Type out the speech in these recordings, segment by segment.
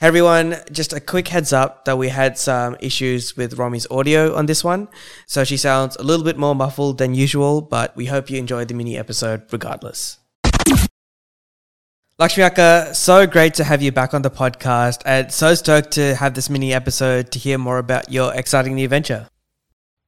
Hey everyone, just a quick heads up that we had some issues with Romi's audio on this one, so she sounds a little bit more muffled than usual, but we hope you enjoyed the mini episode regardless. Lakshmi Akka, so great to have you back on the podcast, and so stoked to have this mini episode to hear more about your exciting new venture.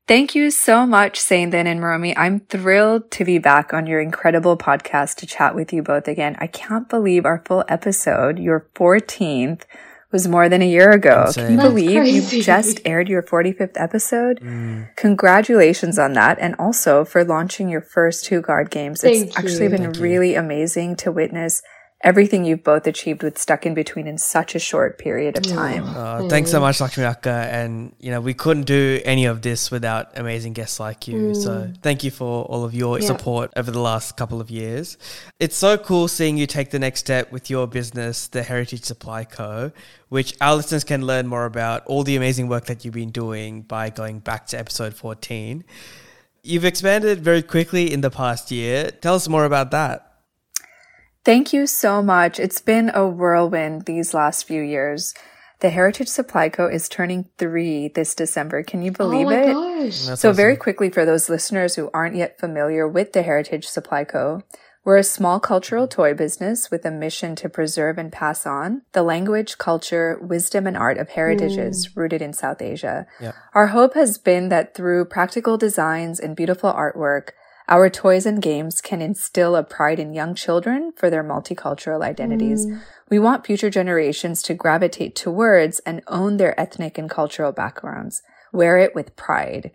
Thank you so much, Sainthan and Romi. I'm thrilled to be back on your incredible podcast to chat with you both again. I can't believe our full episode, your 14th, was more than a year ago. Insane. Can you That's believe crazy. you just aired your 45th episode? Mm. Congratulations on that. And also for launching your first two guard games. it's Thank actually been Thank you. really amazing to witness everything you've both achieved with Stuck in Between in such a short period of time. Uh, thanks so much, Lakshmi Akka. And, you know, we couldn't do any of this without amazing guests like you. So thank you for all of your Yeah. support over the last couple of years. It's so cool seeing you take the next step with your business, the Heritage Supply Co., which our listeners can learn more about all the amazing work that you've been doing by going back to episode 14. You've expanded very quickly in the past year. Tell us more about that. Thank you so much. It's been a whirlwind these last few years. The Heritage Supply Co. is turning three this December. Can you oh believe oh my it? gosh. That's So, very quickly, for those listeners who aren't yet familiar with the Heritage Supply Co., we're a small cultural mm-hmm. toy business with a mission to preserve and pass on the language, culture, wisdom, and art of heritages mm. rooted in South Asia. Yeah. Our hope has been that through practical designs and beautiful artwork, our toys and games can instill a pride in young children for their multicultural identities. Mm. We want future generations to gravitate towards and own their ethnic and cultural backgrounds. Wear it with pride.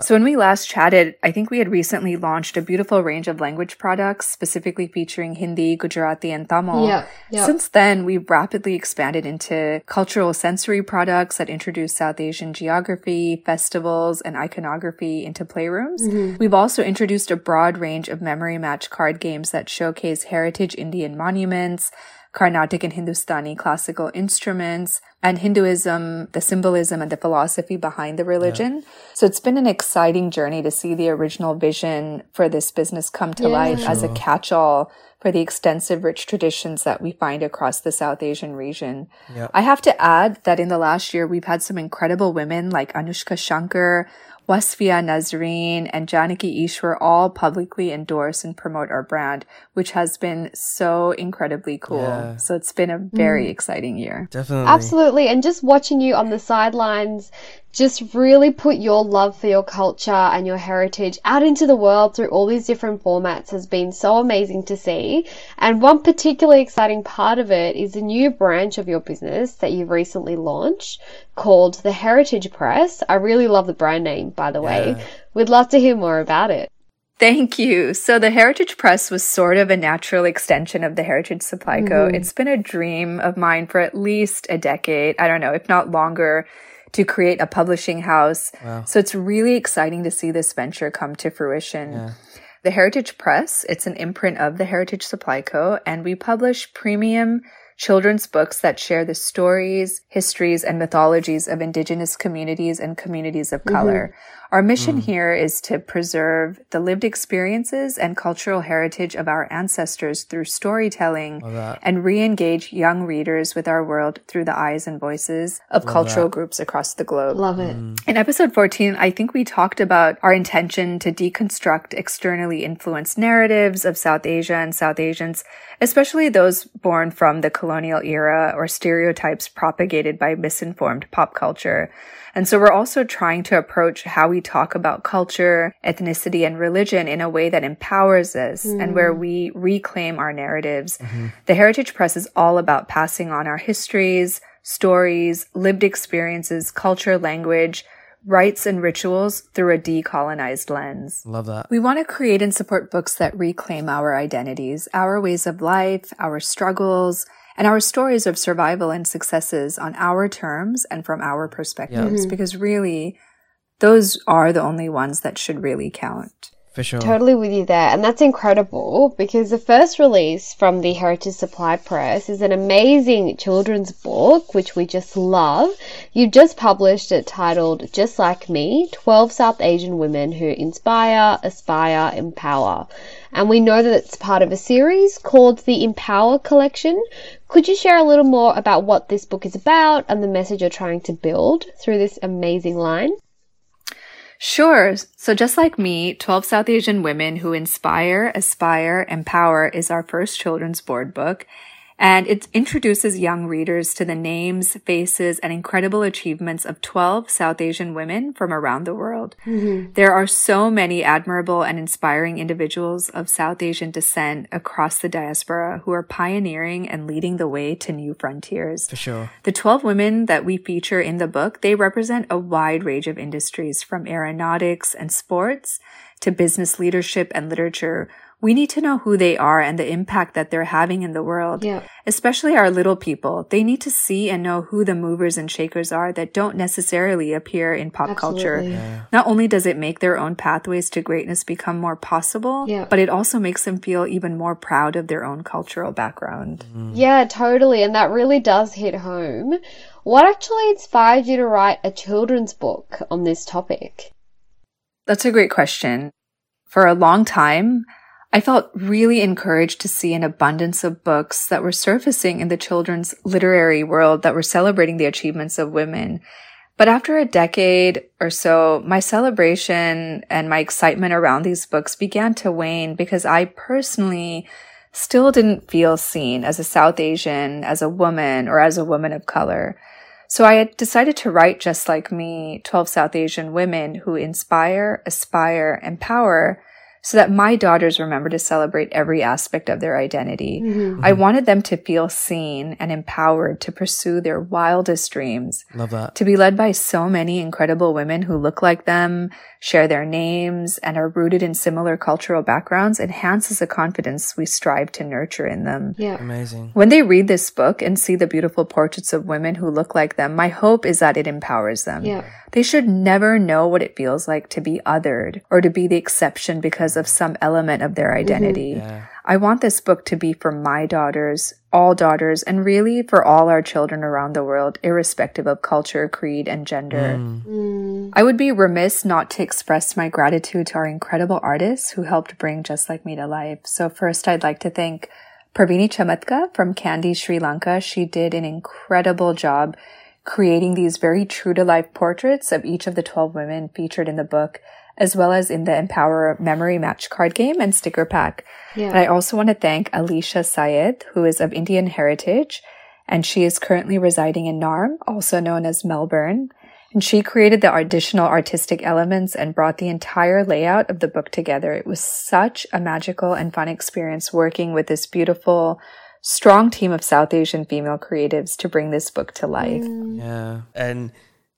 So when we last chatted, I think we had recently launched a beautiful range of language products, specifically featuring Hindi, Gujarati, and Tamil. Yeah, yeah. Since then, we've rapidly expanded into cultural sensory products that introduce South Asian geography, festivals, and iconography into playrooms. Mm-hmm. We've also introduced a broad range of memory match card games that showcase heritage Indian monuments, Carnatic and Hindustani classical instruments, and Hinduism, the symbolism and the philosophy behind the religion. So it's been an exciting journey to see the original vision for this business come to Yeah. life as a catch-all for the extensive rich traditions that we find across the South Asian region. Yeah. I have to add that in the last year, we've had some incredible women like Anoushka Shankar, Wasfia Nazreen, and Janaki Easwar all publicly endorse and promote our brand, which has been so incredibly cool. Yeah. So it's been a very mm. exciting year. Definitely. Absolutely. And just watching you on the sidelines just really put your love for your culture and your heritage out into the world through all these different formats has been so amazing to see. And one particularly exciting part of it is a new branch of your business that you've recently launched called the Heritage Press. I really love the brand name, by the way. Yeah. We'd love to hear more about it. Thank you. So the Heritage Press was sort of a natural extension of the Heritage Supply Co. Mm-hmm. It's been a dream of mine for at least a decade. I don't know, if not longer, to create a publishing house. Wow. So it's really exciting to see this venture come to fruition. The Heritage Press, it's an imprint of the Heritage Supply Co. and we publish premium children's books that share the stories, histories, and mythologies of indigenous communities and communities of mm-hmm. color. Our mission here is to preserve the lived experiences and cultural heritage of our ancestors through storytelling and re-engage young readers with our world through the eyes and voices of cultural groups across the globe. Love it. In episode 14, I think we talked about our intention to deconstruct externally influenced narratives of South Asia and South Asians, especially those born from the colonial era or stereotypes propagated by misinformed pop culture. And so we're also trying to approach how we talk about culture, ethnicity, and religion in a way that empowers us and where hmm. we reclaim our narratives. Mm-hmm. The Heritage Press is all about passing on our histories, stories, lived experiences, culture, language, rites, and rituals through a decolonized lens. Love that. We want to create and support books that reclaim our identities, our ways of life, our struggles, and our stories of survival and successes on our terms and from our perspectives, mm-hmm. because really, those are the only ones that should really count. For sure. Totally with you there. And that's incredible because the first release from the Heritage Supply Press is an amazing children's book, which we just love. You've just published it titled Just Like Me 12 South Asian Women Who Inspire, Aspire, Empower. And we know that it's part of a series called the Empower Collection, Could you share a little more about what this book is about and the message you're trying to build through this amazing line? Sure. So just like me, 12 South Asian Women Who Inspire, Aspire, Empower is our first children's board book. And it introduces young readers to the names, faces, and incredible achievements of 12 South Asian women from around the world. Mm-hmm. There are so many admirable and inspiring individuals of South Asian descent across the diaspora who are pioneering and leading the way to new frontiers. For sure. The 12 women that we feature in the book, they represent a wide range of industries from aeronautics and sports to business leadership and literature we need to know who they are and the impact that they're having in the world. Yeah. Especially our little people. They need to see and know who the movers and shakers are that don't necessarily appear in pop Absolutely. culture. Yeah. Not only does it make their own pathways to greatness become more possible, Yeah. but it also makes them feel even more proud of their own cultural background. Mm. Yeah, totally. And that really does hit home. What actually inspired you to write a children's book on this topic? That's a great question. For a long time, I felt really encouraged to see an abundance of books that were surfacing in the children's literary world that were celebrating the achievements of women. But after a decade or so, my celebration and my excitement around these books began to wane because I personally still didn't feel seen as a South Asian, as a woman, or as a woman of color. So I had decided to write just like me, 12 South Asian women who inspire, aspire, empower so that my daughters remember to celebrate every aspect of their identity. Mm-hmm. I wanted them to feel seen and empowered to pursue their wildest dreams, Love that. to be led by so many incredible women who look like them, share their names, and are rooted in similar cultural backgrounds enhances the confidence we strive to nurture in them. Yeah. Amazing. When they read this book and see the beautiful portraits of women who look like them, my hope is that it empowers them. Yeah. They should never know what it feels like to be othered or to be the exception because of some element of their identity. Yeah. I want this book to be for my daughters, all daughters, and really for all our children around the world, irrespective of culture, creed, and gender. Mm. I would be remiss not to express my gratitude to our incredible artists who helped bring Just Like Me to life. So first, I'd like to thank Pravini Chamatka from Kandy, Sri Lanka. She did an incredible job creating these very true to life portraits of each of the 12 women featured in the book, as well as in the Empower memory match card game and sticker pack. Yeah. And I also want to thank Alicia Syed, who is of Indian heritage, and she is currently residing in Naarm, also known as Melbourne. And she created the additional artistic elements and brought the entire layout of the book together. It was such a magical and fun experience working with this beautiful, strong team of South Asian female creatives to bring this book to life. Mm. Yeah. And,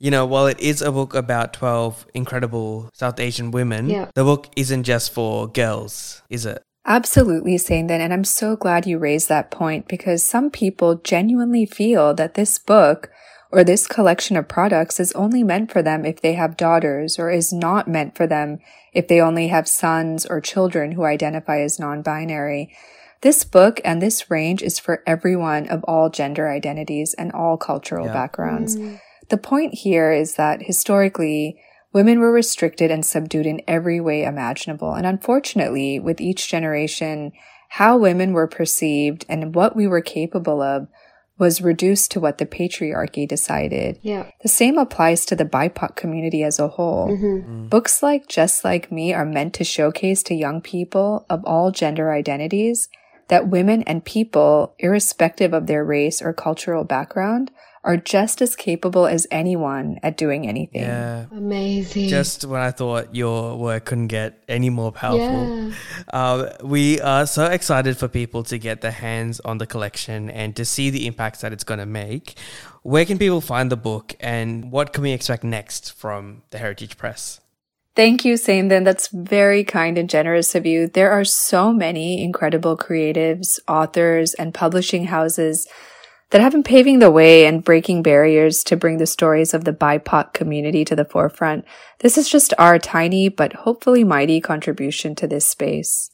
you know, while it is a book about 12 incredible South Asian women, Yeah. the book isn't just for girls, is it? Absolutely, saying that. And I'm so glad you raised that point because some people genuinely feel that this book or this collection of products is only meant for them if they have daughters or is not meant for them if they only have sons or children who identify as non-binary. This book and this range is for everyone of all gender identities and all cultural Yeah. backgrounds. Mm. The point here is that historically, women were restricted and subdued in every way imaginable. And unfortunately, with each generation, how women were perceived and what we were capable of was reduced to what the patriarchy decided. Yeah. The same applies to the BIPOC community as a whole. Mm-hmm. Books like Just Like Me are meant to showcase to young people of all gender identities that women and people, irrespective of their race or cultural background, are just as capable as anyone at doing anything. Yeah. Amazing. Just when I thought your work couldn't get any more powerful. yeah. Um, we are so excited for people to get their hands on the collection and to see the impacts that it's going to make. Where can people find the book and what can we expect next from the Heritage Press? Thank you, Sainthan. That's very kind and generous of you. There are so many incredible creatives, authors, and publishing houses that have been paving the way and breaking barriers to bring the stories of the BIPOC community to the forefront. This is just our tiny but hopefully mighty contribution to this space.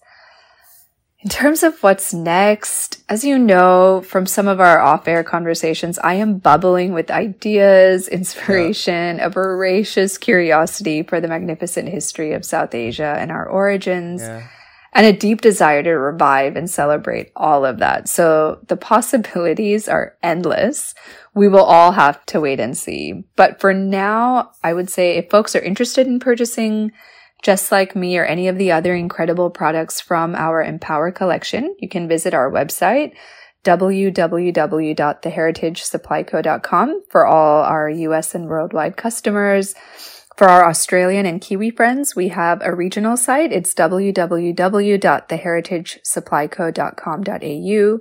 In terms of what's next, as you know from some of our off air conversations, I am bubbling with ideas, inspiration, a voracious curiosity for the magnificent history of South Asia and our origins. Yeah. And a deep desire to revive and celebrate all of that. So the possibilities are endless. We will all have to wait and see. But for now, I would say if folks are interested in purchasing just like me or any of the other incredible products from our Empower collection, you can visit our website, www.theheritagesupplyco.com for all our US and worldwide customers. For our Australian and Kiwi friends, we have a regional site. It's www.theheritagesupplyco.com.au.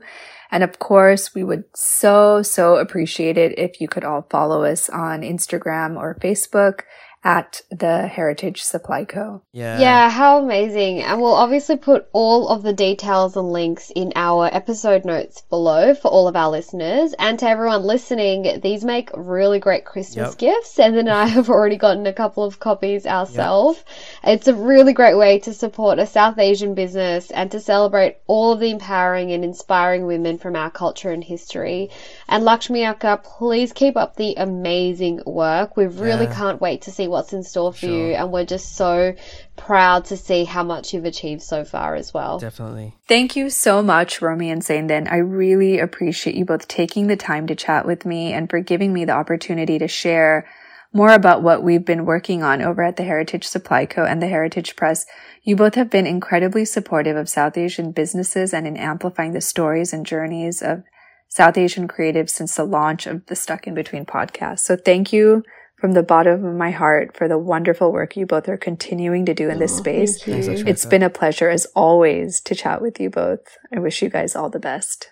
And of course, we would so, so appreciate it if you could all follow us on Instagram or Facebook at the Heritage Supply Co. Yeah. Yeah, how amazing. And we'll obviously put all of the details and links in our episode notes below for all of our listeners. And to everyone listening, these make really great Christmas Yep. gifts. And then I have already gotten a couple of copies ourselves. It's a really great way to support a South Asian business and to celebrate all of the empowering and inspiring women from our culture and history. And Lakshmi Akka, please keep up the amazing work. We really Yeah. can't wait to see what's in store for Sure. you. And we're just so proud to see how much you've achieved so far as well. Definitely. Thank you so much, Romi and Sainthan. I really appreciate you both taking the time to chat with me and for giving me the opportunity to share more about what we've been working on over at the Heritage Supply Co. and the Heritage Press. You both have been incredibly supportive of South Asian businesses and in amplifying the stories and journeys of South Asian creatives since the launch of the Stuck in Between podcast. So thank you from the bottom of my heart for the wonderful work you both are continuing to do in this space. Thank you. It's been a pleasure as always to chat with you both. I wish you guys all the best.